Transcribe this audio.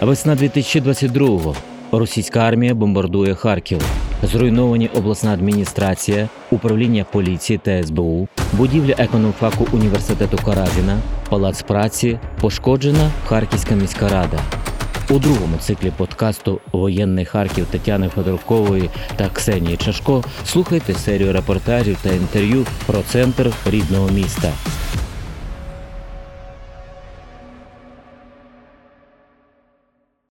Весна 2022-го. Російська армія бомбардує Харків. Зруйновані обласна адміністрація, управління поліції та СБУ, будівля економфаку університету Каразіна, палац праці, пошкоджена Харківська міська рада. У другому циклі подкасту Воєнний Харків Тетяни Федоркової та Ксенії Чашко слухайте серію репортажів та інтерв'ю про центр рідного міста.